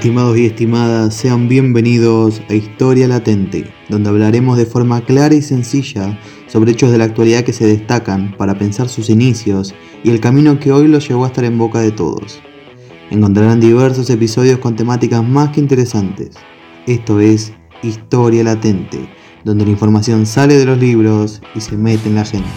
Estimados y estimadas, sean bienvenidos a Historia Latente, donde hablaremos de forma clara y sencilla sobre hechos de la actualidad que se destacan para pensar sus inicios y el camino que hoy los llevó a estar en boca de todos. Encontrarán diversos episodios con temáticas más que interesantes. Esto es Historia Latente, donde la información sale de los libros y se mete en la gente.